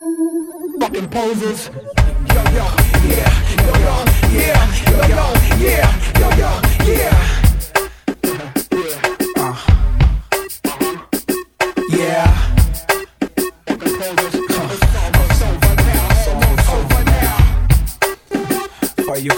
Fucking posers. Yo, yo, yeah, yo, yo, yeah, yo, yo, yeah, yo, yo, yeah. Uh. Yeah. Fucking posers. It's over now. It's over now. For you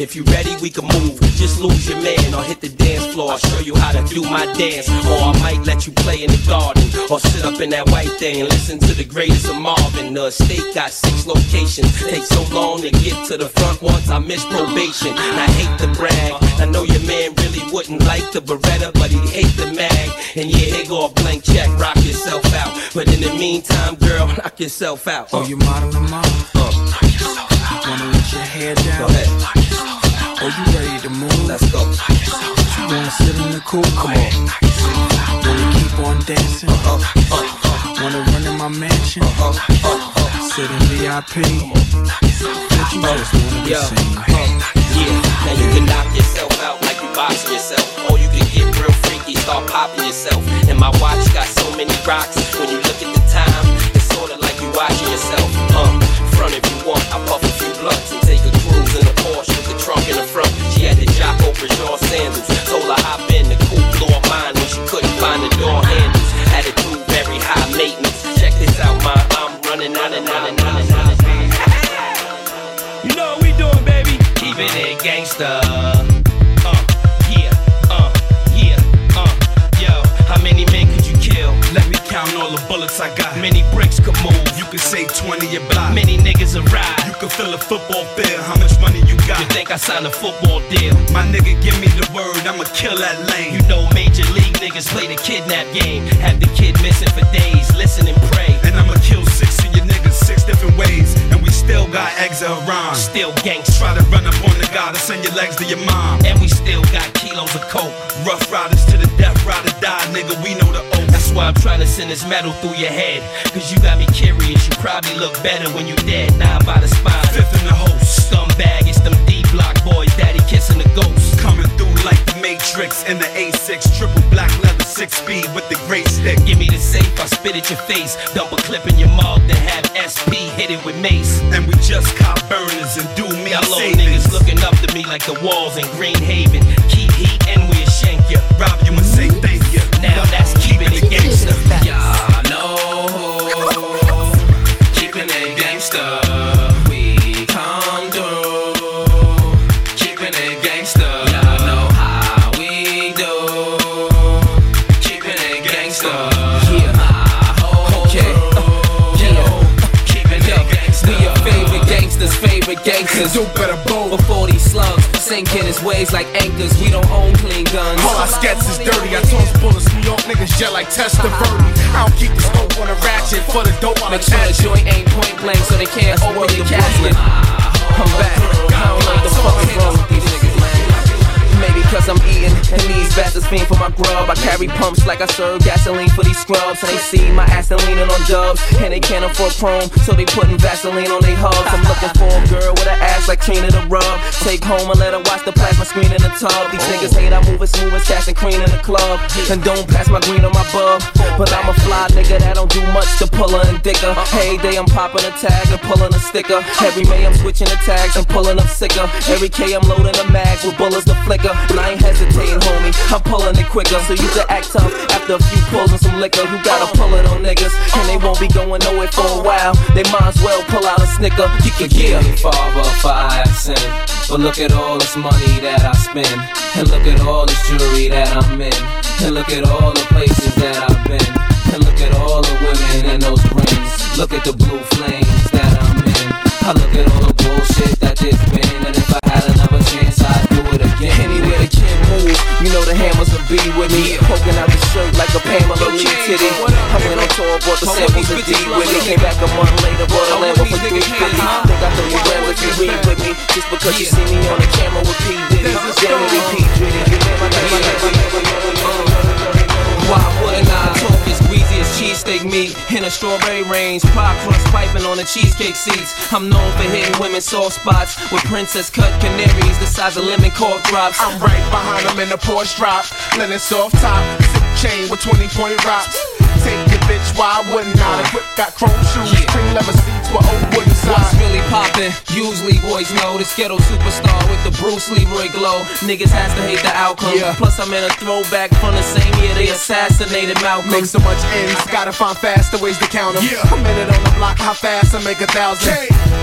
If you ready, we can move. Just lose your man or hit the dance floor. I'll show you how to do my dance. Or I might let you play in the garden. Or sit up in that white thing and listen to the greatest of Marvin. The state got six locations. Takes so long to get to the front once I miss probation. And I hate to brag. I know your man really wouldn't like the Beretta, but he'd hate the mag. And yeah, here go a blank check, rock yourself out. But in the meantime, girl, knock yourself out. Oh, you modeling mom? Uh, Wanna let your hair down? go ahead. Oh, you ready to move? Let's go. You wanna sit in the cool? Come on. Wanna keep on dancing? Uh, uh, uh, Wanna run in my mansion? uh, uh, uh. Sit in VIP? But you just wanna be seen. uh, yeah. Now you can knock yourself out like you boxing yourself. Or you can get real freaky, start popping yourself. And my watch got so many rocks. When you look at the time, it's sorta like you watching yourself. Um, front if you want, I puff a few blunts Peugeot sandals. Told her hop in, the blew her mind when she couldn't find the door handles. Attitude very high maintenance. Check this out, ma. I'm running out and out and out and out. You know what we doing, baby? Keeping it gangsta. Uh, yeah, uh, yeah, uh, yo. How many men could you kill? Let me count all the bullets I got. Many bricks could move. You can say 20 a block. Many niggas arrive. You can fill a football field. How much money you got? You think I signed a football deal? My nigga, give me the word. I'ma kill that lane. You know major league niggas play the kidnap game. Have the kid missing for days. Listen and pray. And I'ma kill six of your niggas six different ways. And we still got eggs around. Still gangsta. Try to run up on the guy to send your legs to your mom. And we still got kilos of coke. Rough riders to the death, ride or die, nigga. We know the oath. That's why I'm trying to send this metal through your head. Cause you got me curious. You probably look better when you dead. Now by the spine. Fifth in the host. Scumbag, it's them D Matrix in the A6 triple black leather six speed with the great stick. Give me the safe, I spit at your face. Double clip in your mouth, then have SP hit it with mace. And we just cop burners and do me little niggas looking up to me like the walls in Green Haven. Keep heat and we'll shank ya. Rob you and say thank you. Now that's keeping it gangsta. Y'all know, keeping it gangsta. Gangsters. Do better bold. Before these slugs sink in his ways like anchors, we don't own clean guns. All our skets is dirty. I toss bullets. New York niggas jet like Testaverde. I don't keep the scope on a ratchet for the dope. I'm Make sure the joint ain't point blank so they can't open your casket. I'm back. I don't what the fuck is wrong with these niggas, man. Maybe cause I'm eating and these bastards fiend for my grub. I carry pumps like I serve gasoline for these scrubs. And they see my ass and leaning on dubs. And they can't afford chrome, so they putting Vaseline on their hubs. I'm looking for a girl with an ass like Trina the rub. Take home and let her watch the plasma screen in the tub. These oh. niggas hate I move it smooth as cash and cream in the club. And don't pass my green on my bub. But I'm a fly nigga that don't do much to pull her and dick her. Uh-uh. Hey, day I'm popping a tag and pulling a sticker. Every May I'm switching the tags and pulling up sicker. Every K I'm loading the mags with bullets to flicker. And I ain't hesitating, homie. I'm pulling it quicker. So you can act tough after a few pulls and some liquor. You gotta pull it on niggas. And they won't be going nowhere for a while. They might as well pull out a snicker. You can get me, Father, if I have sinned. But look at all this money that I spend. And look at all this jewelry that I'm in. And look at all the places that I've been. And look at all the women and those rings. Look at the blue flames that I'm in. I look at all the bullshit that there's been. You know the hammers will be with me. Poking out the shirt like a Pamela Lee titty. I went on tour, bought the samples of D with me. Came back a month later, bought a Lambo for 350. Think I throw you grams if you read with me. Just because you see me on the camera with P. Diddy. Danny P. Diddy. You name. Why wouldn't I talk as greasy as cheesesteak meat in a strawberry range? Pie crust piping on the cheesecake seats. I'm known for hitting women's soft spots with princess cut canaries the size of lemon cork drops. I'm right behind them in the Porsche drop. Linen soft top, zip chain with 20 point rocks. Take bitch, why wouldn't I? The got chrome shoes, Yeah. cream leather seats with old wooden What's sides. really poppin'? Usually boys know the ghetto superstar with the Bruce Leroy glow. Niggas has to hate the outcome. Yeah. Plus I'm in a throwback from the same year they assassinated Malcolm. Make so much ends, gotta find faster ways to count them. Yeah. A minute on the block, how fast I make a thousand.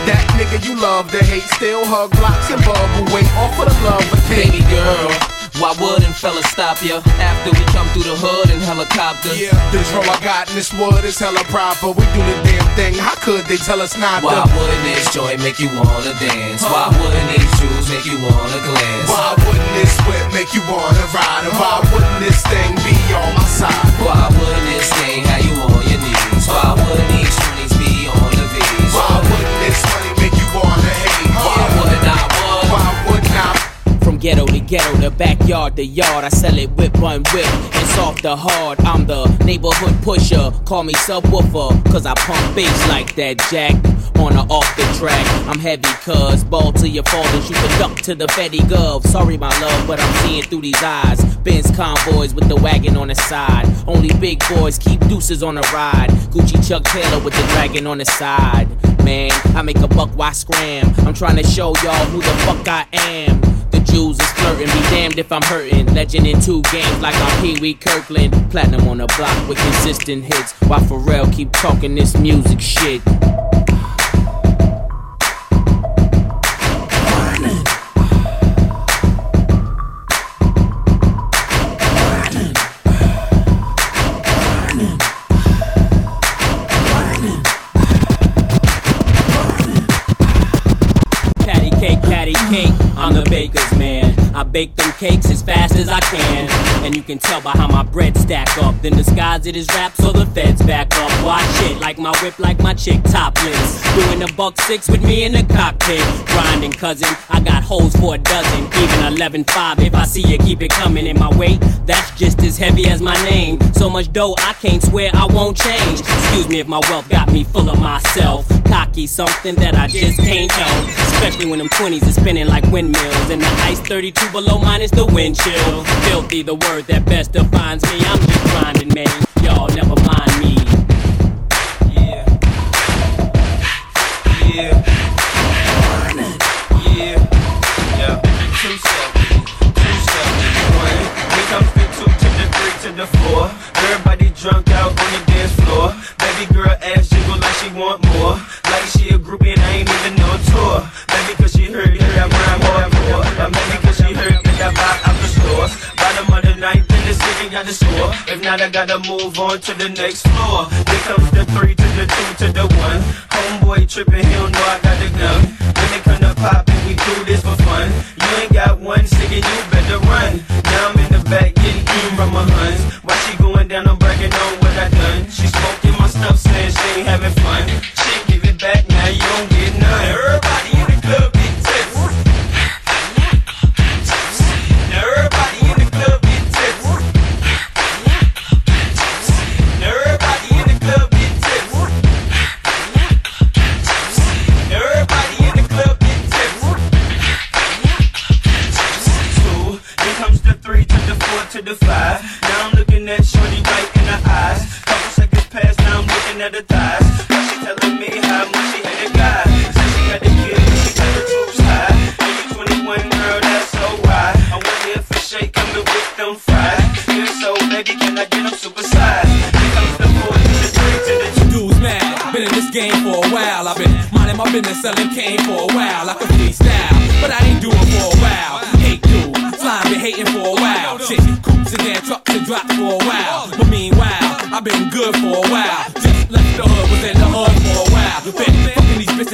That nigga you love to hate, still hug blocks and bubble. wait all for the love of Baby girl, why wouldn't fellas stop ya after we come through the hood in helicopter? Yeah, this roll I got in this wood is hella proper. We do the damn thing. How could they tell us not Why to? wouldn't this joint make you wanna dance? Why wouldn't these shoes make you wanna glance? Why wouldn't this whip make you wanna ride? And why wouldn't this thing be on my side? Why wouldn't this thing have you on your knees? Why wouldn't ghetto to ghetto, the backyard to yard, I sell it whip one whip. It's off the hard. I'm the neighborhood pusher. Call me subwoofer, cause I pump bass like that jack. On or off the track, I'm heavy, cuz ball to your and shoot the duck to the Betty Gov. Sorry, my love, but I'm seeing through these eyes. Benz convoys with the wagon on the side. Only big boys keep deuces on the ride. Gucci Chuck Taylor with the dragon on the side. Man, I make a buck, why scram? I'm trying to show y'all who the fuck I am. Jews is flirting, be damned if I'm hurting. Legend in two games like I'm Pee Wee Kirkland. Platinum on the block with consistent hits. While Pharrell keep talking this music shit. I'm the baker's man. I bake them cakes as fast as I can. And you can tell by how my bread stack up. Then disguise it as rap so the feds back up. Watch it like my whip, like my chick topless. Doing a buck six with me in the cockpit. Grinding, cousin, I got holes for a dozen. Even 11.5 if I see you keep it coming in my weight. That's just as heavy as my name. So much dough, I can't swear I won't change. Excuse me if my wealth got me full of myself. Cocky, something that I just can't help. Especially when them 20s is spinning like windmills. And the ice 32 below minus the wind chill. Filthy, the word that best defines me. I'm just grinding, man. Y'all never mind me. Move on to the next floor. Here comes the three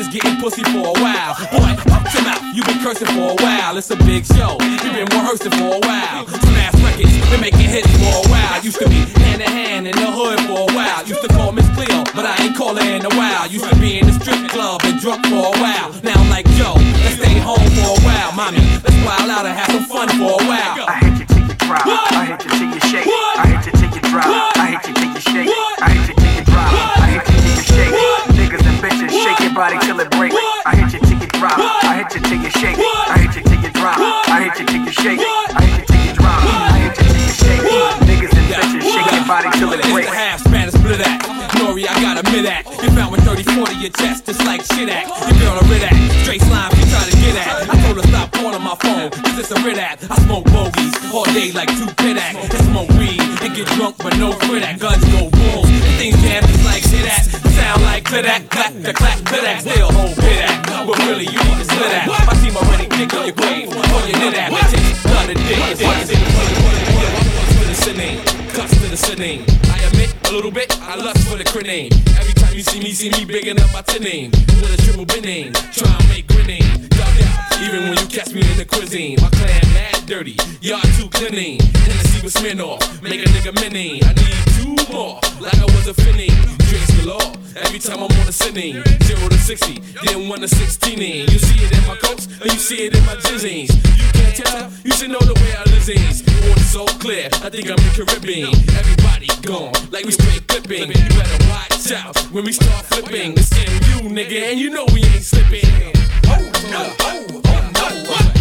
bitches, getting pussy for a while. Boy, your mouth, you been cursing for a while. It's a big show, you been rehearsing for a while. Smash records, been making hits for a while. Used to be hand in hand in the hood for a while. Used to call Miss Cleo, but I ain't call her in a while. Used to be in the strip club and drunk for a while. Now I'm like, yo, let's stay home for a while. Mommy, let's wild out and have some fun for a while. Found with 30 40 your chest, just like shit act. Your girl a rid act. Straight slime, she try to get at. I told her stop calling my phone, cause it's a rid act. I smoke bogeys all day like two pit act. And smoke weed and get drunk, but no quit act. Guns go. And things jam just like shit act. Sound like clit act. Clack, the clack, clit act. Still hold pit act. But really, you to split act. My team already dig on your grave. On your knit act. Bitches, got a dick. To the sinning. I admit a little bit, I lust for the grenade. Every time you see me, see me bigging up my tin name. With a triple name, try and make grenade. Dug out, even when you catch me in the cuisine. My clan dirty, y'all too cleaning. Hennessy with Smirnoff, make a nigga mini. I need two more, like I was a finning. Drinks galore, every time I'm on a sinning. Zero to 60, then one to 16. You see it in my coats, or you see it in my jizzings. You can't tell, you should know the way I lizzies. Water so clear, I think I'm in Caribbean. Everybody gone, like we straight flipping. You better watch out when we start flipping. It's in you, nigga, and you know we ain't slipping. Oh no, oh, oh no, oh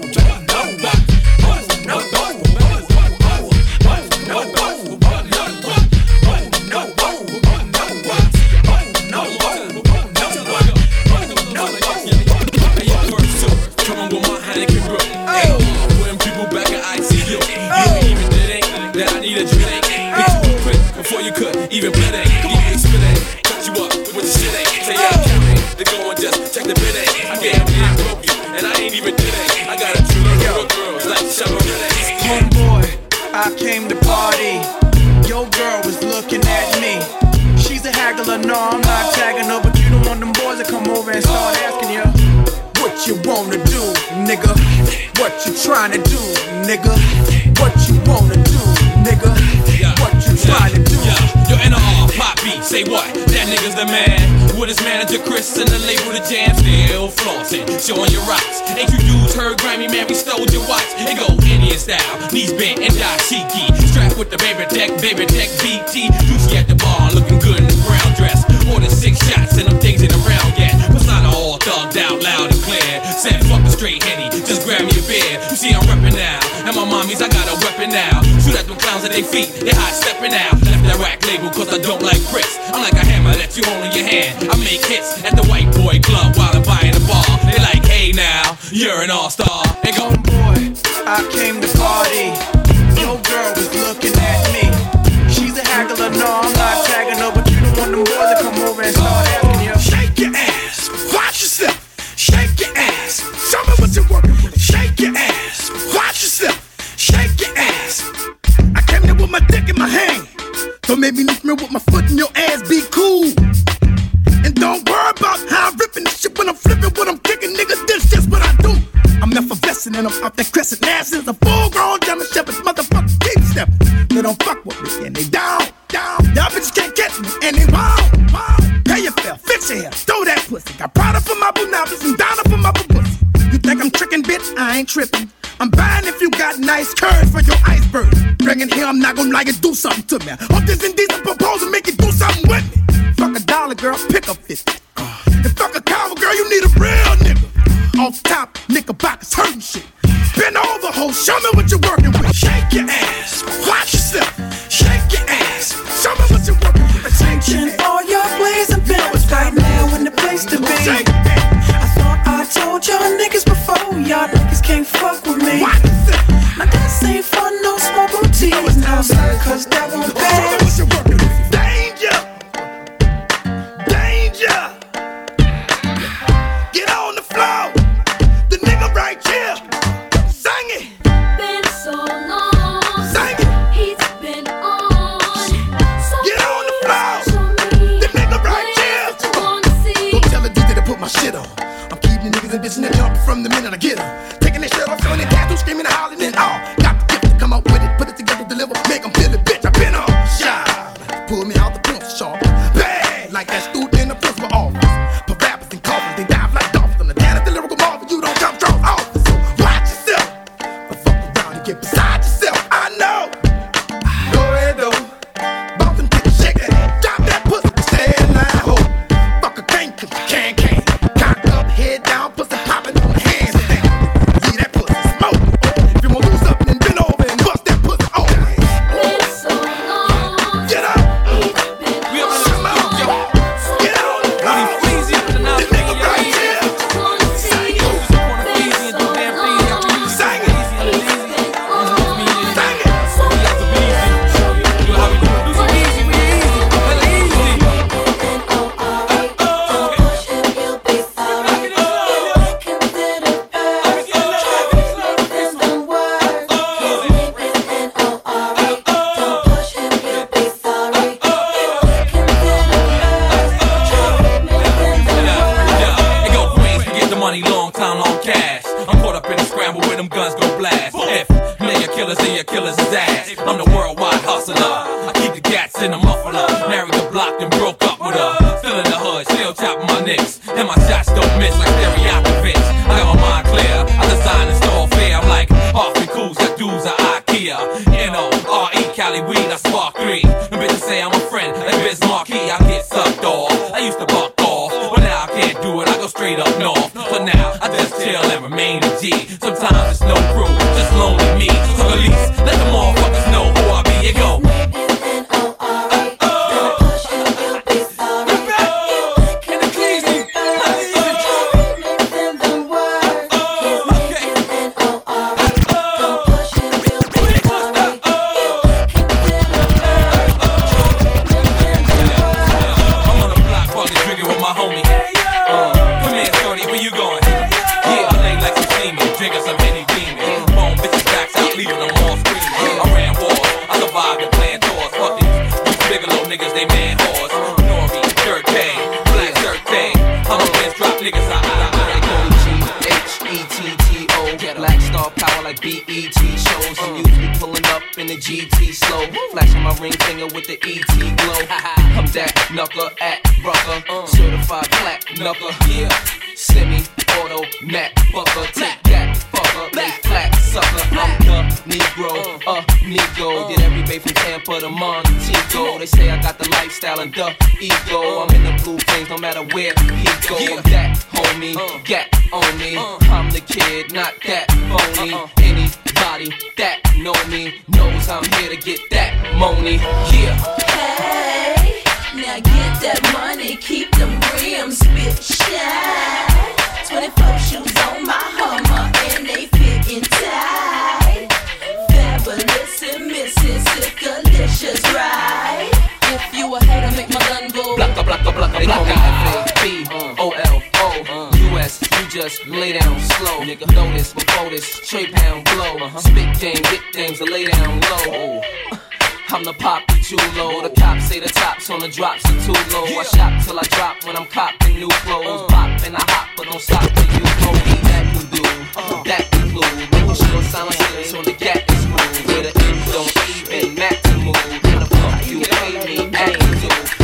I came to party. Your girl was looking at me. She's a haggler, no, I'm not tagging her, but you don't want them boys to come over and start asking you what you wanna do, nigga. What you trying to do, nigga. What you wanna do, nigga. What you trying to do. Yo, NR, Pop B, say what? That nigga's the man. With his manager Chris and the label The Jam, still flossing, showing your rocks. Ain't you dudes heard Grammy, man? We stole your watch. It go Indian style, knees bent and dashiki. Strapped with the baby deck, baby deck BT. Juicy at the bar, looking good in the brown dress. More than six shots and them things in ain't around yet. What's not all thugged out loud and clear. Said fuck a straight henny, just grab me a beer. You see I'm reppin' now, and my mommies I got a weapon now. Shoot at them clowns at their feet, they hot stepping out. Left that rack label cause I don't like bricks. I'm like a hammer that you hold in your hand. I make hits at the white boy club while I'm buying the bar. They like, hey now, you're an all star. And go, boy, I came to party. Your girl was looking at me. She's a haggler, no, I'm not tagging her, but you don't want them boys to come over and start asking you. Shake your ass. Watch yourself. Shake your ass. Show me what you're working with. Shake your ass. Watch yourself. Shake your ass. I came there with my dick in my hand. Don't make me smell with my foot in your ass. Be cool. I'm effervescent and I'm off that crescent. Now since a full grown German Shepherd, motherfucker keep stepping. They don't fuck with me and they down, down. Y'all bitches can't catch me and they wow. Pay your fare, fix your hair, throw that pussy. Got Prada for my bunabas and Donna for my pussy. You think I'm tricking, bitch? I ain't tripping. I'm buying if you got nice curves for your iceberg. Bring it here, I'm not gonna like it, do something to me. Hope this indecent proposal make you do something with me. Fuck a dollar, girl, pick up 50. Uh, and fuck a coward, girl, you need a real nigga. Off top, knickerbockers hurting shit. Bend over, ho, show me what you're working with. GT slow. Flashing my ring finger with the ET glow. I'm that knuckle at rucker Certified black knuckle. Yeah. Semi auto Mac bucker Take that fucker. Lay flat sucker. I'm the Negro. Uh. Negro. Did every bay from Tampa to Montego They say I got lifestyle and the ego. I'm in the blue things no matter where he go. I'm that homie uh. Gat on me. Uh. I'm the kid not that phony. Uh-uh. Anybody that know me knows I'm here to get that money. Yeah. Hey, now get that money, keep them rims spit shine. 24 shoes on my Hummer and they fitting tight. Fabolous and Mississippi-licious, right? You a hater, make my gun go. Blocka, blocka, blocka, they call me F-A-B-O-L-O U.S. Uh. You just lay down slow Nigga, know this before this Straight pound blow uh-huh. Spit game, get things to lay down low oh. I'm the poppy low. The cops say the tops on the drops are too low. I shop till I drop when I'm copping new clothes. Uh. Pop and I hop, but don't stop till you know me. That can do, uh. that include. Making sure silencers on the gap is smooth. Where the end don't even match to move. How the fuck you pay me do?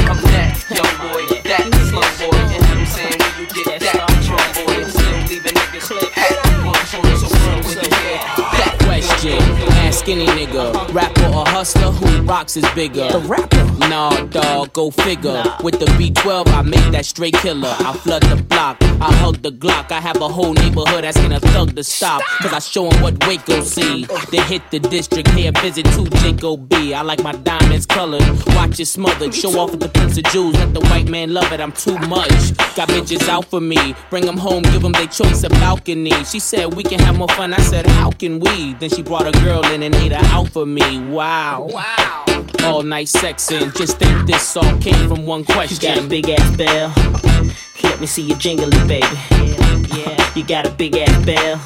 I'm that young boy, that slum boy. And I'm saying where you get that drum boy. Still leaving niggas acting one so run when you hear that Question, ask any nigga, rapper or hustler, who rocks is bigger? The rapper. Nah, dog, go figure. With the B12, I make that straight killer. I flood the block, I hug the Glock. I have a whole neighborhood asking a thug to stop. Cause I show 'em what Waco see. They hit the district, here visit to Jacob B. I like my diamonds colored, watch it smothered. Show off with the Prince of Jews, let the white man love it, I'm too much. Got bitches out for me, bring them home, give them their choice of balcony. She said we can have more fun, I said how can we? Then she brought a girl in and ate her out for me. Wow. Wow. All night sexing, just think this all came from one question. She Got a big ass bell. Let me see your jingly, baby. Yeah, you got a big ass bell.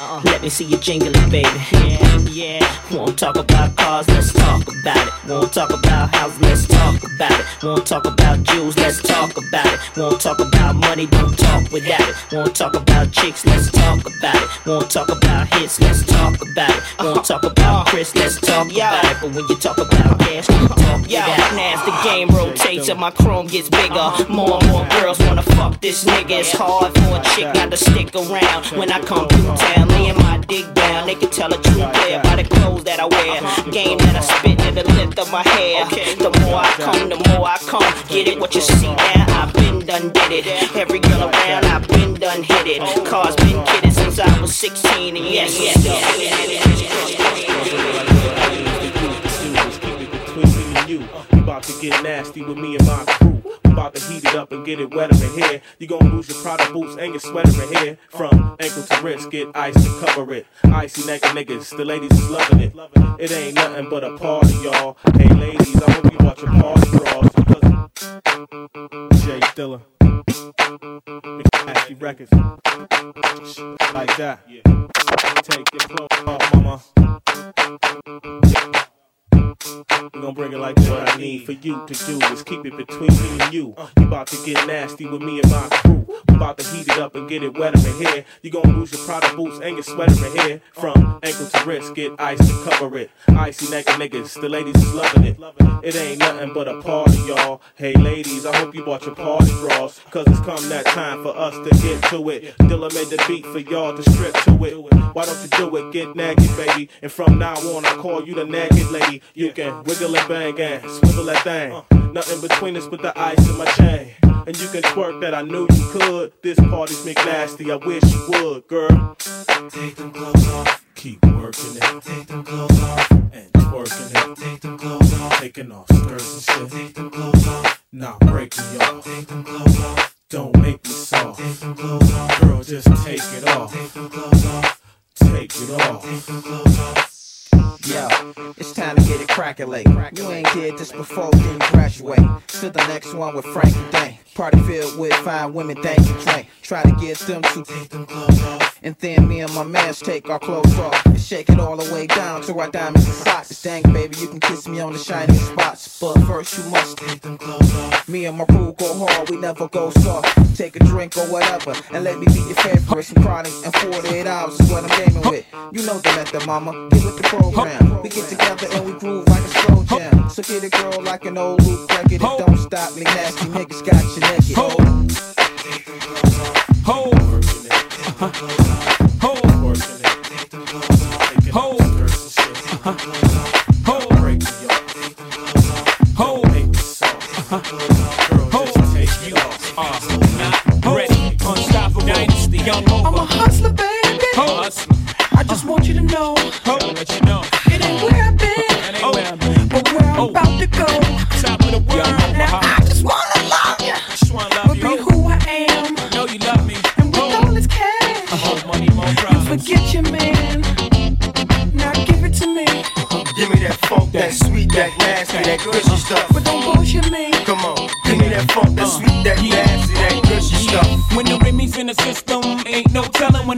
Uh, Let me see you jingle it, baby. Yeah, yeah. Won't talk about cars, let's talk about it. Won't talk about houses, let's talk about it. Won't talk about jewels, let's talk about it. Won't talk about money, don't talk without it. Won't talk about chicks, let's talk about it. Won't talk about hits, let's talk about it. Won't talk about Chris, let's talk about it. But when you talk about cash, talk about it. As the game rotates and my chrome gets bigger, more and more girls wanna fuck this nigga. It's hard for a chick not to stick around when I come through town, laying my dick down. They can tell a true player by the clothes that I wear, game that I spit, and the length of my hair. The more I come, the more I come. Get it? What you see now? I've been done did it. Every girl around, I've been done hit it. Cars been kidding since I was 16, and yes, yes, you. You about to get nasty with me and my crew. About to heat it up and get it wetter in here. You gonna lose your Prada boots and your sweater in here. From ankle to wrist, get ice to cover it. Icy naked niggas, the ladies is loving it. It ain't nothing but a party, y'all. Hey ladies, I hope you watch your party. Because J Dilla. Nasty records. Like that. Take your clothes off, mama. We gon' bring it like what I need for you to do is keep it between me and you. You about to get nasty with me and my crew. We about to heat it up and get it wetter in here. You gon' lose your Prada boots and your sweater in here. From ankle to wrist, get ice to cover it. Icy naked niggas, the ladies is loving it. It ain't nothing but a party, y'all. Hey ladies, I hope you bought your party draws. Cause it's come that time for us to get to it. Dilla made the beat for y'all to strip to it. Why don't you do it? Get naked, baby. And from now on, I call you the naked lady. You can wiggle and bang and swivel that thing. Nothing between us but the ice in my chain. And you can twerk that I knew you could. This party's McNasty, I wish you would, girl. Take them clothes off. Keep working it. Take them clothes off. And twerking it. Take them clothes off. Taking off skirts and shit. Take them clothes off. Not breaking you off. Take them clothes off. Don't make me soft. Take them clothes off. Girl, just take it off. Take them clothes off. Take it off. Take them clothes off. Yo, it's time to get it crackalate. You ain't did this before, you graduate. To the next one with Frank Dane. Party filled with fine women, thank and drink. Try to get them to take them clothes off. And then me and my mans take our clothes off. And shake it all the way down to our diamonds and socks. Dang, baby, you can kiss me on the shiny spots. But first, you must take them clothes off. Me and my crew go hard, we never go soft. Take a drink or whatever, and let me be your favorite. Some chronic and 48 hours is what I'm gaming with. You know the method, mama. Get with the program. We get together and we groove like a slow jam. So get a girl like an old loop record. And don't stop me, nasty niggas got you naked. Ho. Ho. Ho. Ho. Ho.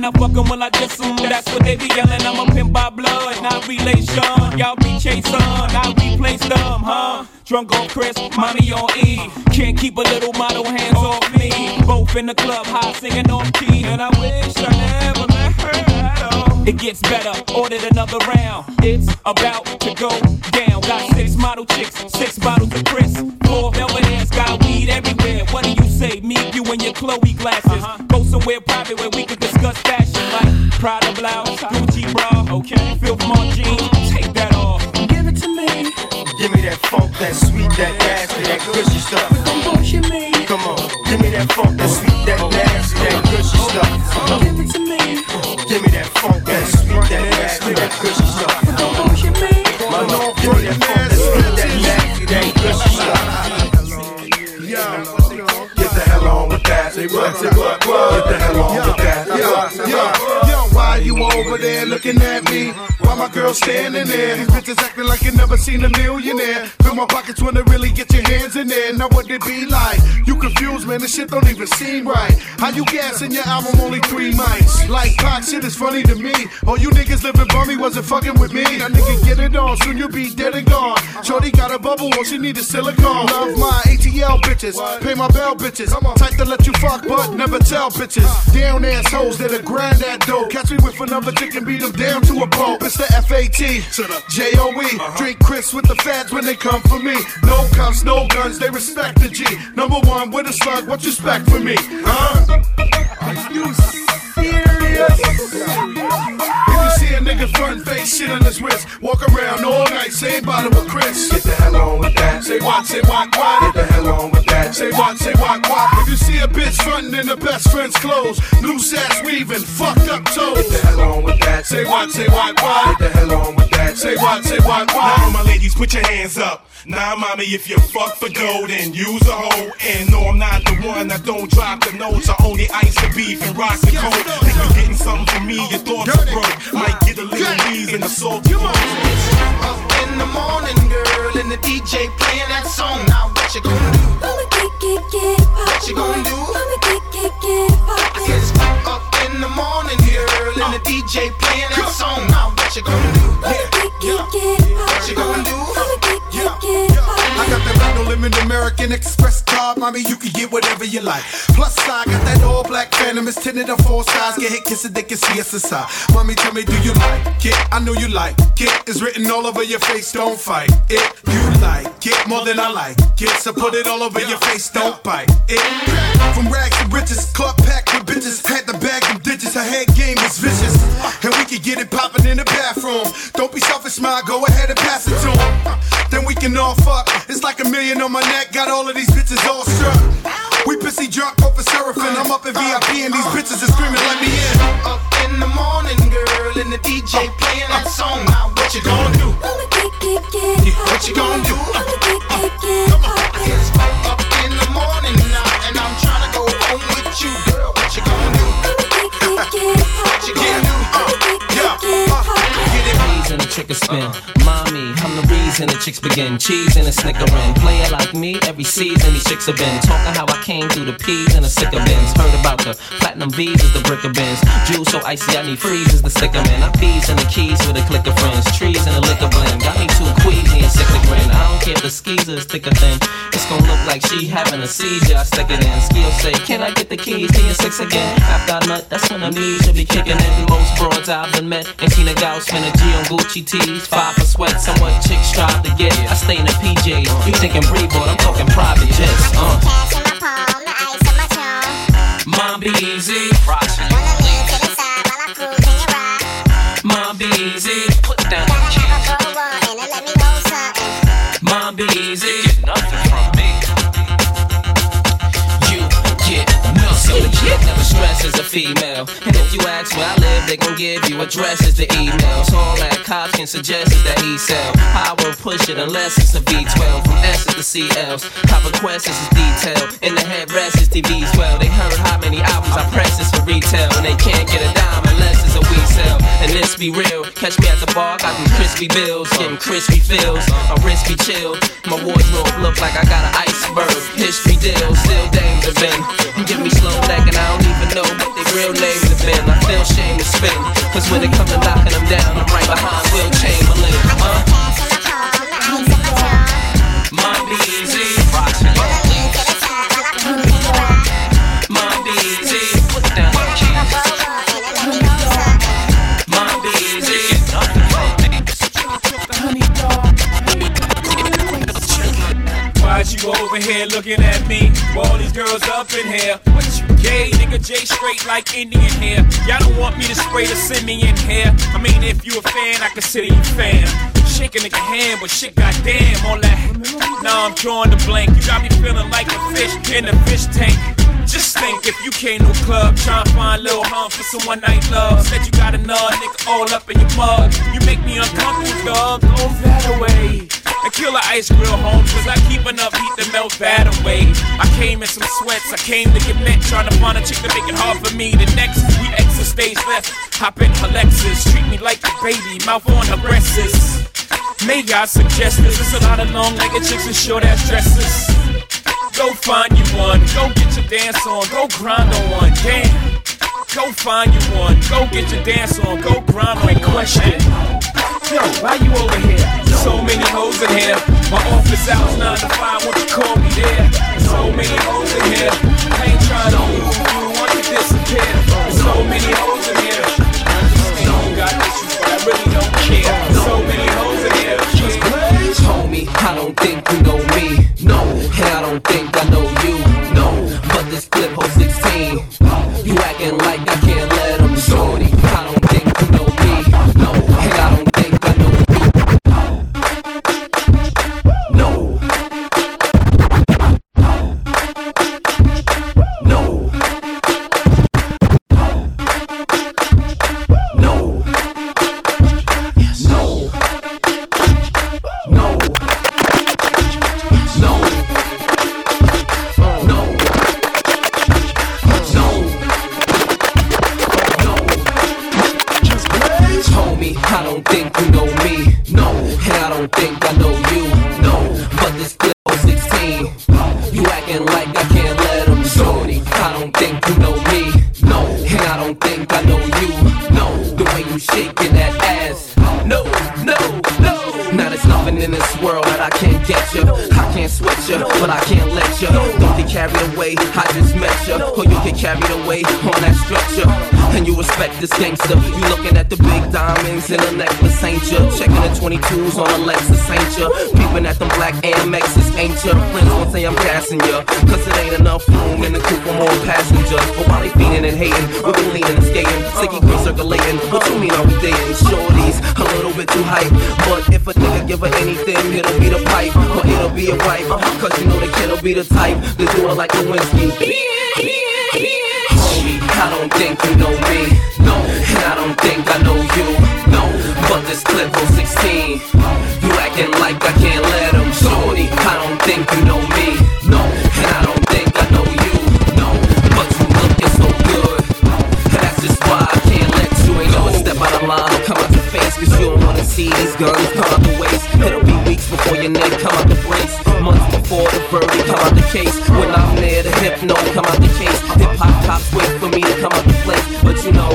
No telling when I fuck 'em, will I diss 'em? That's what they be yelling. I'm a pimp by blood, not relation. Y'all be chasing, I replace them, huh? Drunk on Chris, mommy on E. Can't keep a little model hands off me. Both in the club, high singing on key, and I wish I never met her at all. It gets better, ordered another round. It's about to go down. Got six model chicks, six bottles of Chris. Four velvet ass, got weed everywhere. What do you say? Me, you, and your Chloe glasses. Uh-huh. Go somewhere private where we can discuss fashion like Prada blouse, Gucci bra. Okay, Phil from jeans, take that off. Give it to me, Give me that funk, that sweet, that nasty, that gushy stuff. don't bullshit me. Come on, give me that funk, that sweet, that nasty, that gushy stuff. Give it to me, Give me that funk, that sweet, that nasty, that gushy stuff. don't bullshit me. Mama, give me that funk, that sweet, that nasty, that gushy stuff. Get the hell on with that. Say what? Say what? What? Get the hell on with that. Yo, yo, yo, why you over there looking at me? Why my girl standing there. These bitches acting like you never seen a millionaire. Fill my pockets when they really get your hands in there. Now what it be like? You confused, man. This shit don't even seem right. How you gassing your album only three mics? Like pop shit is funny to me. All you niggas living bummy wasn't fucking with me. That nigga get it on, soon you'll be dead and gone. Shorty got a bubble, all she need is silicone. Love my ATL bitches, pay my bell bitches. Type to let you fuck, but never tell bitches. Down assholes that are grind that dough. Catch me with another chick and beat them down to a pulp. It's the FAT, J O E. Uh-huh. Drink Chris with the fads when they come for me. No cops, no guns, they respect the G. Number one with a slug, what you expect from me? Huh? Are you serious? See a nigga front face shit on his wrist, walk around all night, same bottle with Chris. Get the hell on with that. Say what, say what, what? Get the hell on with that. Say what, say what, what? If you see a bitch frontin' in the best friend's clothes, loose ass weaving, fucked up toes. Get the hell on with that. Say what, say what, what? Get the hell on with that. Say what, say what, Now, what? all my ladies, put your hands up. Nah, mommy, if you fuck for gold then use a hoe. And no, I'm not the one that don't drop the notes. I only ice the beef and rock the coat. Think you're getting something from me, your thoughts are broke. Might get a little wheeze and a salt. Up in the morning, girl, and the DJ playing that song. Now what you gonna do? I'ma get, get, get What you gonna do? I'ma get, get, get Cause up in the morning, girl, and the uh. DJ playing that song. Now what you gonna do? I'ma get, get, get What you gonna do? I'ma get, get I got that Rhino Lemon American Express card, mommy, you can get whatever you like. Plus, I got that all black phantom, it's tinted on four sides. Get hit, kiss it, they can see us inside. Mommy, tell me, do you like it? I know you like it. It's written all over your face, don't fight it. You like it more than I like it, so put it all over your face, don't bite it. From rags to riches, club packed with bitches, had to bag them digits. Her head game is vicious, and we can get it poppin' in the bathroom. Don't be selfish, ma, go ahead and pass it to him. Then we can all fuck. It's like a million on my neck, got all of these bitches all struck. We pissy drunk, off a seraphim. I'm up in VIP, and these bitches are screaming, let me in. Up in the morning, girl, and the DJ playing that song. Now what you gonna do? What you gonna do? I'm the chicks begin. Cheese and a snickering. Player like me, every season these chicks have been. Talking how I came through the P's and the sicker bins. Heard about the platinum V's is the brick of bins. Juice so icy, I need freezes to stick 'em in. I bees and the keys with a click of friends. Trees and a liquor blend. Got me too queasy and sick of grin. I if the skeezer is thicker thin. It's gonna look like she having a seizure. I stick it in. Skill say, Can I get the keys to your six again? After I nut, that's when the knees should be kicking in. The most broads I've been met. And seen a gal spend a G on Gucci tees. Five for sweat, somewhat chicks strive to get. I stay in the PJs. You thinking breed, but I'm talking private jets. Uh. Cash in my palm, the ice on my charm. Mom be easy. Mom be easy. Stress as a female. And if you ask where I live, they gon' give you addresses to emails. All that cops can suggest is that he sell. I will push it unless it's a V12 from S to CLs. Cop requests is detail. In the headrest is TV's well. They heard how many albums I press this for retail. And they can't get a dime unless it's a we sell. And this be real. Catch me at the bar, got them crispy bills, getting crispy feels. My wrist chill. My wardrobe look like I got an iceberg. History deal, still dames have been. You give me slow neck and I don't even know what their real names have been. I feel shame to spin. Cause when it comes to knocking them down, I'm right behind Wilt Chamberlain. You over here looking at me? All these girls up in here. What you gay? Nigga J straight like Indian hair. Y'all don't want me to spray the simian hair. I mean, if you a fan, I consider you fan. Shake a nigga hand, but shit, goddamn, all that. Now I'm drawing the blank. You got me feeling like a fish in a fish tank. Just think if you came to a club, trying to find a little hum for some one night love. Said you got another nigga all up in your mug. You make me uncomfortable, dog. Go that away. And kill the ice grill home, cause I keep enough heat to melt that away. I came in some sweats, I came to get met, trying to find a chick to make it hard for me. The next, we exit stage left, hop in her Lexus, treat me like a baby, mouth on her breasts. May I suggest this? There's a lot of long legged chicks and short ass dresses. Go find you one, go get your dance on, go grind on one, damn. Go find you one, go get your dance on, go grind on one. question. Yo, why you over here? So many hoes in here. My office hours 9 to 5, won't you call me there? So many hoes in here. I ain't trying to move you, want to disappear. So many hoes in here. I understand you got issues, but I really don't care. I don't think you know me, no, and I don't think necklace, ain't you? Checking the 22s on a Lexus, ain't you? Peeping at them black AMXs, ain't you? Friends won't say I'm gassing you. Cause it ain't enough room in the coupe for more passengers. But while they fiending and hating, we've been leaning and skating. Sticky green circulating. What you mean are we dating? Shorties, a little bit too hype. But if a nigga give her anything, it'll be the pipe. Or it'll be a wife. Cause you know the kid'll be the type to do it like a Winsky. Homie, I don't think you know me. No, and I don't think I know you. This clip was 16. You acting like I can't let him. Shorty, I don't think you know me. No, and I don't think I know you. No, but you looking so good. That's just why I can't let you ain't no step out of line. Come out your face, cause you don't wanna see these guns come out the waist. It'll be weeks before your neck come out the brace. Months before the verdict come out the case. When I'm there, the hypno come out the case. Hip hop cops wait for me to come out the place.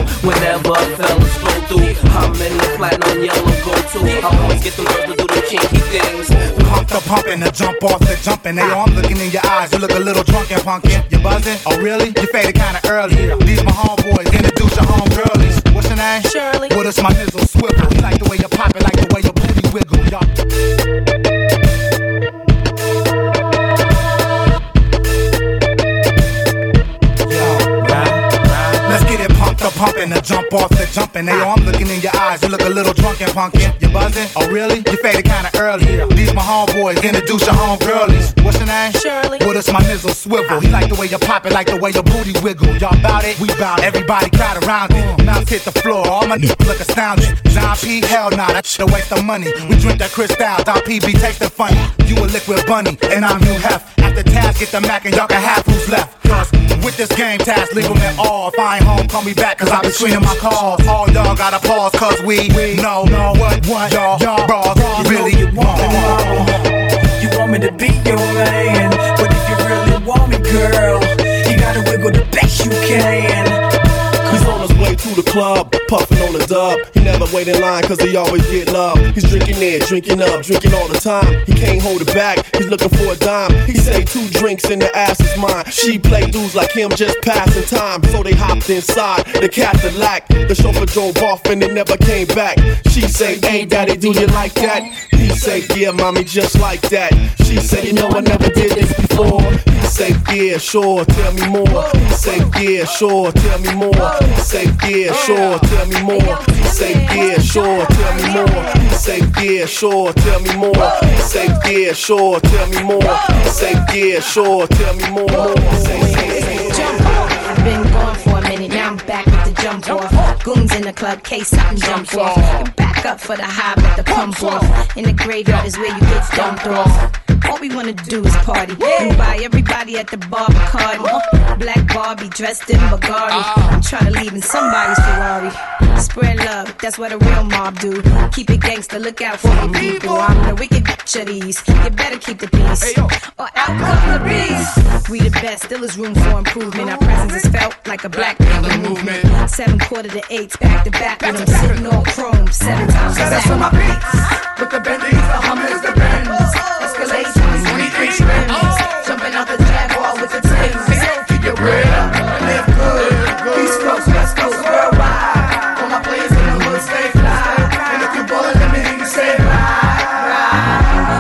But you know, whenever a fella stroll through, I'm in the platinum yellow go to. I always get them girls to do the kinky things. Pump the pumping, the jump off the jumping. They all I'm looking in your eyes. You look a little drunk and punkin'. You buzzing? Oh really? You faded kinda early. These my homeboys. Introduce your homegirlies. What's your name? Shirley. What is my nizzle swivel? He like the way you pop it, like the way your booty wiggle. Y'all. Pumping, the jump off the jumping. They all I'm looking in your eyes. You look a little drunk and punkin'. You buzzing? Oh really? You faded kinda early. These my homeboys. Introduce your home homegirlies. What's your name? Shirley. What is my nizzle swivel? He like the way you pop it, like the way your booty wiggle. Y'all bout it? We bout it. Everybody crowd around it. Mm. Mouths hit the floor. All my niggas look astounded. Dom P. Hell nah, that shit a waste of money. We drink that Cristal. Dom P. be the funny. You a liquid bunny, and I'm Hugh Hef. After task, get the Mac, and y'all can have who's left. Cause with this game, task leave them at all. If I ain't home, call me back, cause I be screening my calls. All y'all gotta pause, cause we, we know, know what, what y'all, y'all bras really want. You want me to be your man, but if you really want me, girl, you gotta wiggle the best you can. He's on his way to the club, puffing on the dub. He never wait in line cause he always get love. He's drinking there, drinking up, drinking all the time. He can't hold it back, he's looking for a dime. He say two drinks and the ass is mine. She play dudes like him just passing time. So they hopped inside the Cadillac. The chauffeur drove off and it never came back. She say, hey daddy, do you like that? He say, yeah mommy, just like that. She say, you know I never did this before. He say, yeah, sure, tell me more. He say, yeah, sure, tell me more. He say, yeah, sure, tell me more. He say, yeah, sure, tell me more. He say, yeah, sure, tell me more. He say, yeah, sure, tell me more. He say, yeah, sure, tell me more. He say, Jump off. I've been gone for a minute, now I'm back with the jump off. Goons in the club, case something jump off. Back up for the high, but the pump off. In the graveyard is where you get dumped off. All we wanna do is party and buy everybody at the bar Bacardi. Uh-huh. Black Barbie dressed in Bulgari. I'm trying to leave in somebody's Ferrari. Spread love, that's what a real mob do. Keep it gangster, look out for the people. I'm the wicked bitch of these. You better keep the peace, or out come the beast. We the best, still is room for improvement. Our presence is felt like a black people movement. Seven quarter to eight, back to back with them sitting on chrome seven times. So that's on my beats. With the Bentleys, the Hummers, the 23 spins. Jumping out the Jaguar with the twins. Keep it real, live good. East Coast, West Coast, worldwide. All my players in the hood stay fly. And if you ballin', let me hear you say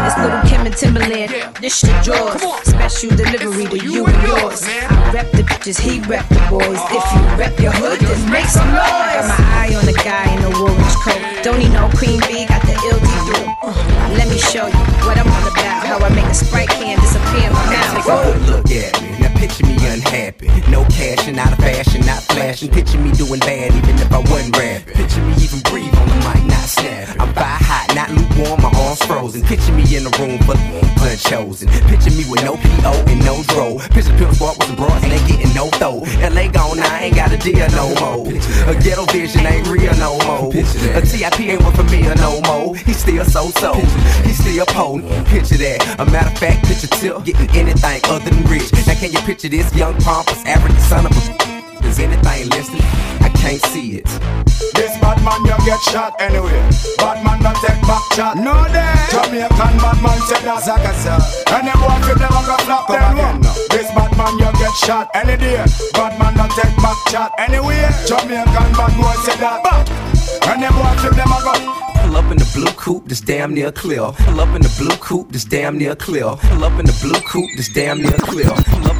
It's little Kim and Timbaland. This shit yours. Special delivery to you and yours. Rep the bitches, he rep the boys. If you rep your hood, then make some noise. I Got my eye on the guy in the Woolrich coat. Don't he know Queen B got the ill through? Uh, let me show you what I'm all about. How I make a sprite can disappear in my mouth. look at me. Picture me unhappy. No cash and out of fashion, not flashing. Picture me doing bad even if I wasn't rapping. Picture me even breathe on the mic, not snapping. I'm fire hot, not lukewarm, my arms frozen. Picture me in a room of unchosen. Picture me with no PO and no dro. Picture Pimp Squad with some bras and they getting no throw. LA gone, I ain't got a deal no more. A ghetto vision ain't real no more. A TIP ain't one for me no more. He still so so. He still potent. Picture that. A matter of fact, picture Tip getting anything other than rich. Now can you picture this young pompous African son of a is anything listening? I can't see it. This bad man, you get shot anyway. Bad man, not take back shot. No, that. Jamaican bad man, say that. Zagasa. And them walk if never go flop them one. This bad man, you get shot any day. Bad man, not take back shot anyway. Jamaican bad boy, say that. And them walk if never go. Pull up in the blue coupe, this damn near clear. Pull up in the blue coupe, this damn near clear. Pull up in the blue coupe, this damn near clear.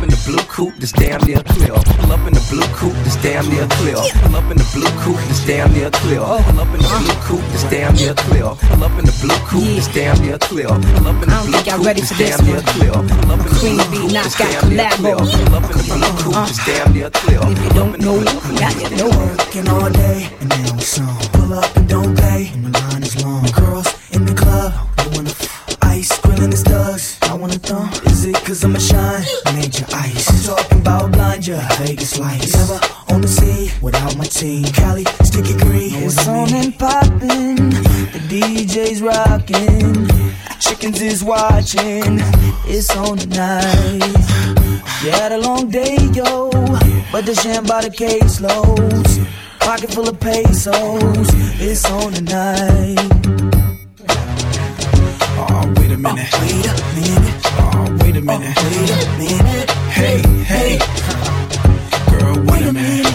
Pull up in the blue coupe, this damn near clear. Pull up in the blue coupe, this damn near clear. Pull up in the blue coupe, this damn near clear. Pull up in the blue coupe, this damn near clear. Pull up in the blue coupe, this damn near clear. Pull up in the blue y'all coupe, ready this for this damn near clear. Pull up in the Queen blue B coupe, not this got damn near clear. Pull up in the blue coupe, this damn near clear. If you don't know, now you know. Working all day and now we song. Pull up and don't pay, and the line is long. Girls in the club, they wanna ice, grilling the studs. I wanna thumb. Is it cause I'm a shine? Major ice. I'm talking about blind ya, Vegas lights. Never on the sea without my team. Cali, sticky green. It's on and poppin'. The DJ's rockin'. Chickens is watching. It's on tonight. You had a long day, yo. But the sham by the case loads. Pocket full of pesos. It's on tonight. Oh, wait a minute. Wait a minute. Oh, wait a minute. wait a minute. Hey, hey. Girl, wait a minute.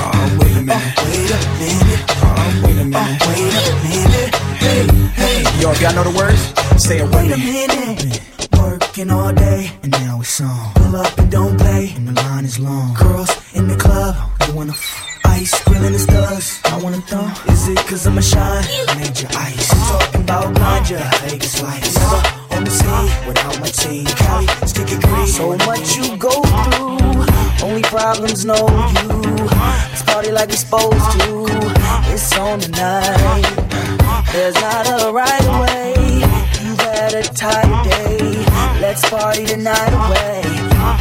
Oh, wait a minute. wait a minute. Oh, wait a minute. wait a minute. Hey, hey. Yo, if y'all know the words, say it with Wait a me. minute. Working all day, and now it's on. Pull up and don't play, and the line is long. Girls in the club, they wanna f- ice, grilling the studs. I wanna thumb. Is it cause I'm a shine? Problems know you. Let's party like we supposed to. It's on tonight. There's not a right way. You've had a tight day. Let's party the night away.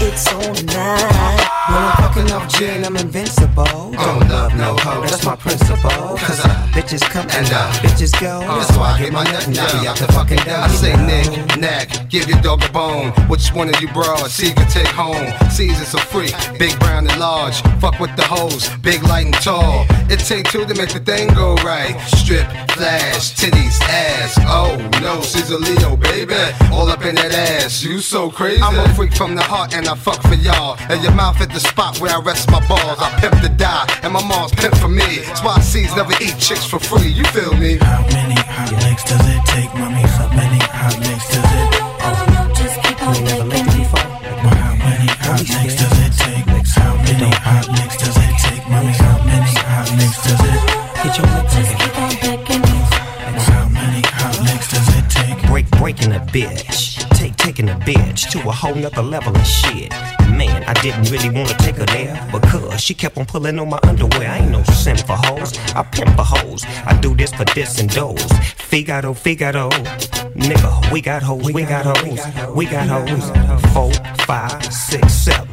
It's on tonight. When I'm fucking off gin, I'm invincible. Don't love no hoe, that's my principle. Uh, bitches come and uh, bitches go. That's why I get my nut and I be out the fucking dough. I say Nick, Knack, give your dog a bone. Which one of you broads see can take home? Caesar's a freak, big brown and large. Fuck with the hoes, big light and tall. It take two to make the thing go right. Strip, flash, titties, ass. Oh no, she's a Leo, baby. All up in that ass, you so crazy. I'm a freak from the heart and I fuck for y'all. And your mouth at the spot where I rest my balls. I pimp to die, and my mom's pimp for me. That's why I C's never eat chicks for free, you feel me? How many hot licks does it take, mommy? How many hot licks does it Oh no, just keep on oh. me how many hot does it take? How many hot does it your just keep on How many hot does it take? Break, breaking a bitch Take, taking a bitch To a whole nother level of shit I didn't really wanna take her there because she kept on pulling on my underwear. I ain't no simp for hoes, I pimp for hoes. I do this for this and those. Figaro, Figaro. Nigga, we got hoes, we got hoes, we got hoes. Four, five, six, seven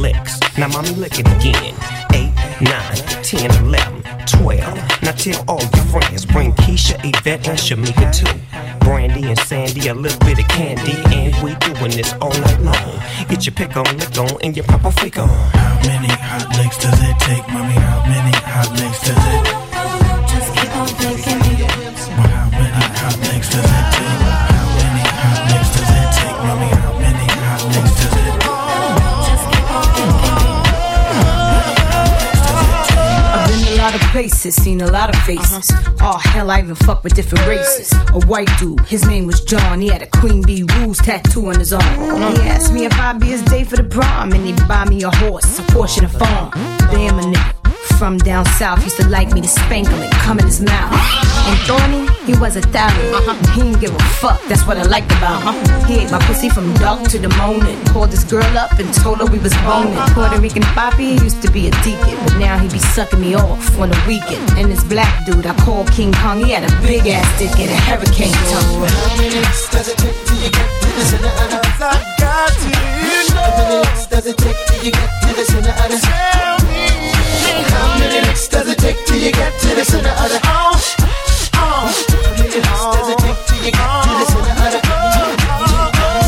licks. Now, mommy, lick it again. Eight, nine, ten, eleven, twelve. Now tell all your friends, bring Keisha, Yvette, and Shamika too. Brandy and Sandy, a little bit of candy, and we doing this all night long. Get your pick on, lick on, and your papa freak on. How many hot licks does it take, mommy? How many hot licks does it? Of places, seen a lot of faces. Uh-huh. Oh hell, I even fuck with different races. A white dude, his name was John. He had a Queen Bee Rules tattoo on his arm. Uh-huh. He asked me if I'd be his date for the prom, and he'd buy me a horse, a and a farm. Damn a nigga. From down south, used to like me to spank him and come in his mouth. And Tony, he was Italian. Uh-huh. He didn't give a fuck, that's what I liked about him. Uh-huh. He ate my pussy from dark to the morning. Called this girl up and told her we was boning. Uh-huh. Puerto Rican Papi used to be a deacon, but now he be sucking me off on the weekend. And this black dude I call King Kong, he had a big ass dick and a hurricane tongue. How many licks does it take till you get to the center of the got to How many licks does it take till you get to the center of the you get to the center of the Oh, oh How many does it take till you get to the center of the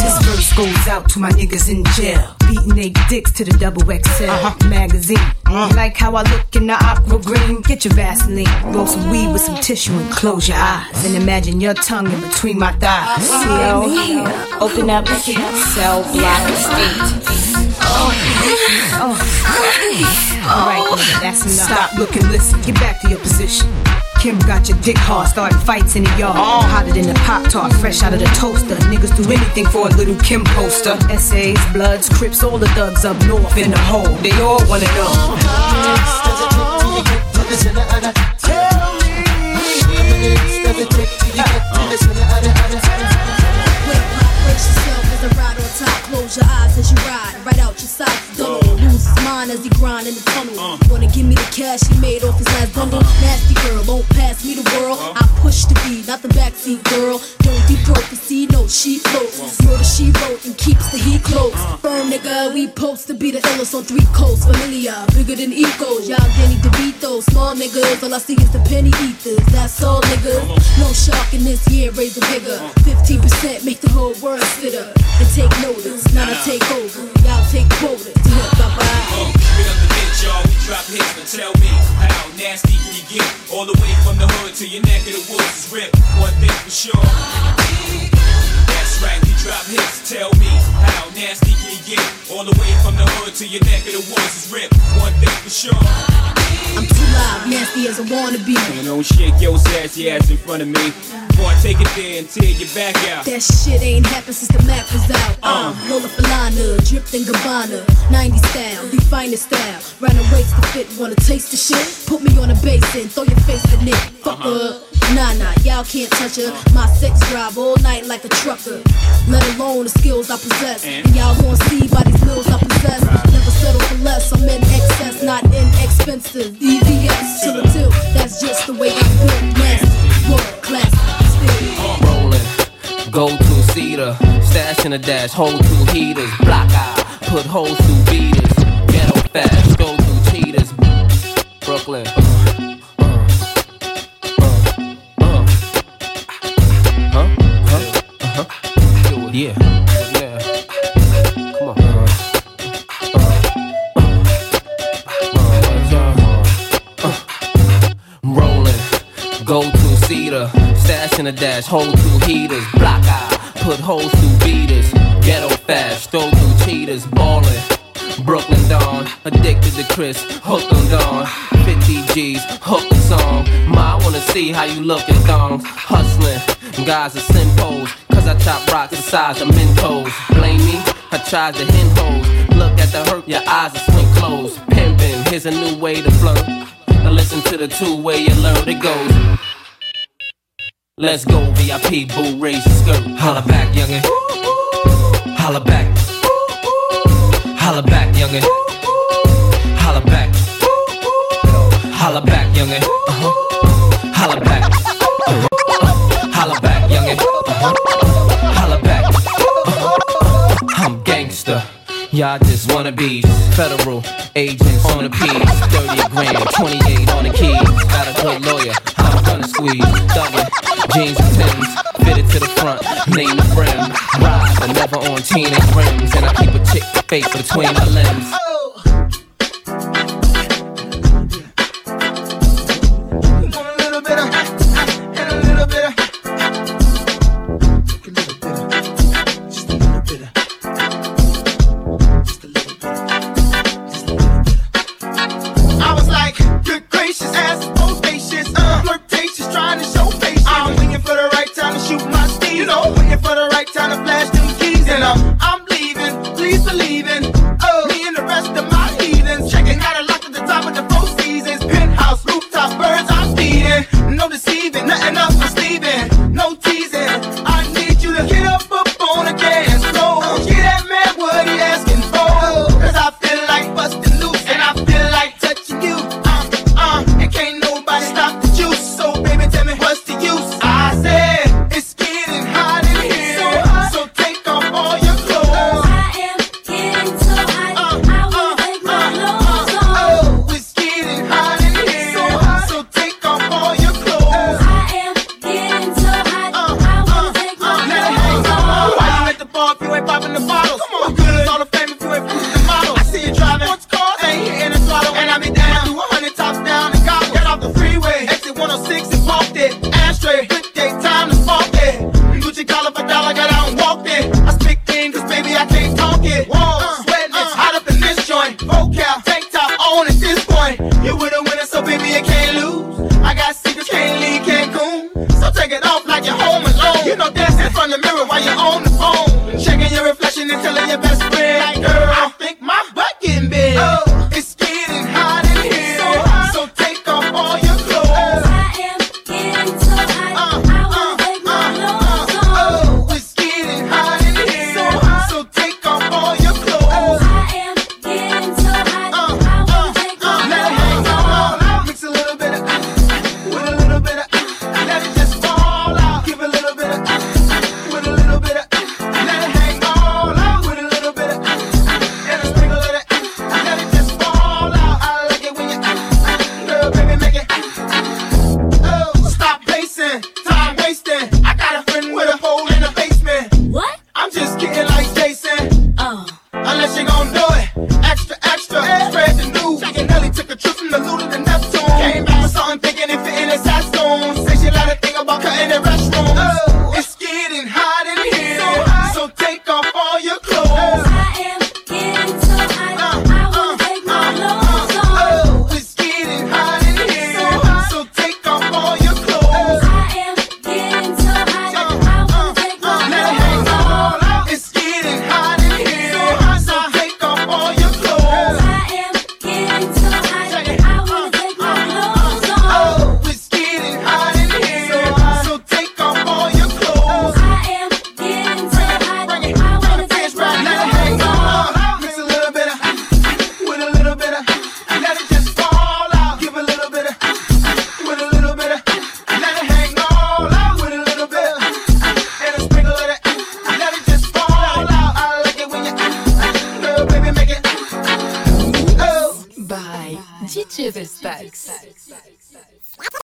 This verse goes out to my niggas in jail. Beating they dicks to the double XL uh-huh. magazine. You like how I look in the aqua green? Get your Vaseline, roll some weed with some tissue and close your eyes. And imagine your tongue in between my thighs. Yo, open up cell block eight. Alright, nigga, that's enough. Stop looking, listen, get back to your position. Kim got your dick hard, starting fights in the yard. Oh. Hotter than a Pop Tart, fresh out of the toaster. Niggas do anything for a little Kim poster. Essays, Bloods, Crips, all the thugs up north in the hole. They all wanna know. Does it take till you the center of the Tell me How many licks does it take till you get to the center of the Brace yourself as I ride on top. Close your eyes as you ride. Right out your sights. Don't lose his mind as he grind in the tunnel. Wanna give me the cash he made off his last bundle? Nasty girl, won't pass me the world. I push the beat, not the backseat girl. Don't deep throat the sea, no she floats. Murder she wrote and keeps the heat close. Firm nigga, we post to be the illest on three coasts. Familiar, bigger than egos. Y'all Danny DeVito, small niggas. All I see is the penny eaters. That's all niggas. No shark in this year, raise the bigger. 15% make the whole world sit up and take notice. Now I take over. To your neck of the woods is ripped. One thing for sure. I wanna be. You know, shake your sassy ass in front of me. Before I take it there and tear your back out. That shit ain't happened since the map was out. Uh, Lola Falana, dripped in Gabbana, 90 style, the finest style. Round the waist to fit, wanna taste the shit? Put me on a basin, throw your face in it. Fuck her. Nah, nah, y'all can't touch her. My sex drive all night like a trucker. Let alone the skills I possess. And y'all gon' see by these bills I possess. Never settle for less, I'm in excess, not inexpensive. EVS till the till, that's just the way I'm built. Nasty, world class. Rolling, go to cedar, stash in a dash, hold two heaters, block eye, put holes through beaters, ghetto fast, go through cheaters, Brooklyn. Yeah. Yeah. Come on. Rolling, go to cedar, stash in a dash, hold two heaters, block out. put holes through beaters, ghetto fast, throw through cheaters, ballin'. Brooklyn Dawn, addicted to Chris, hooked on Dawn. 50 G's, hooked the song. Ma, I wanna see how you look in thongs. Hustling, guys are simpos, I chop rocks the size of Mentos. Blame me, I tried to hen hoes. Look at the hurt, your eyes are squint closed. Pimpin', here's a new way to flirt. Now listen to the two way you learn it goes. Let's go, VIP, boo, raise your skirt. Holla back, youngin'. Holla back. Holla back, youngin'. Holla back. Holla back, youngin'. Uh-huh. Holla back. Uh-huh. Holla back, youngin'. Uh-huh. Y'all just wanna be federal agents on the piece. 30 grand, 28 on the keys. Got a good lawyer, I'm gonna squeeze. Double jeans and Timbs, fitted to the front, name the brim. Ride, but never on teenage rims. And I keep a chick face between my limbs.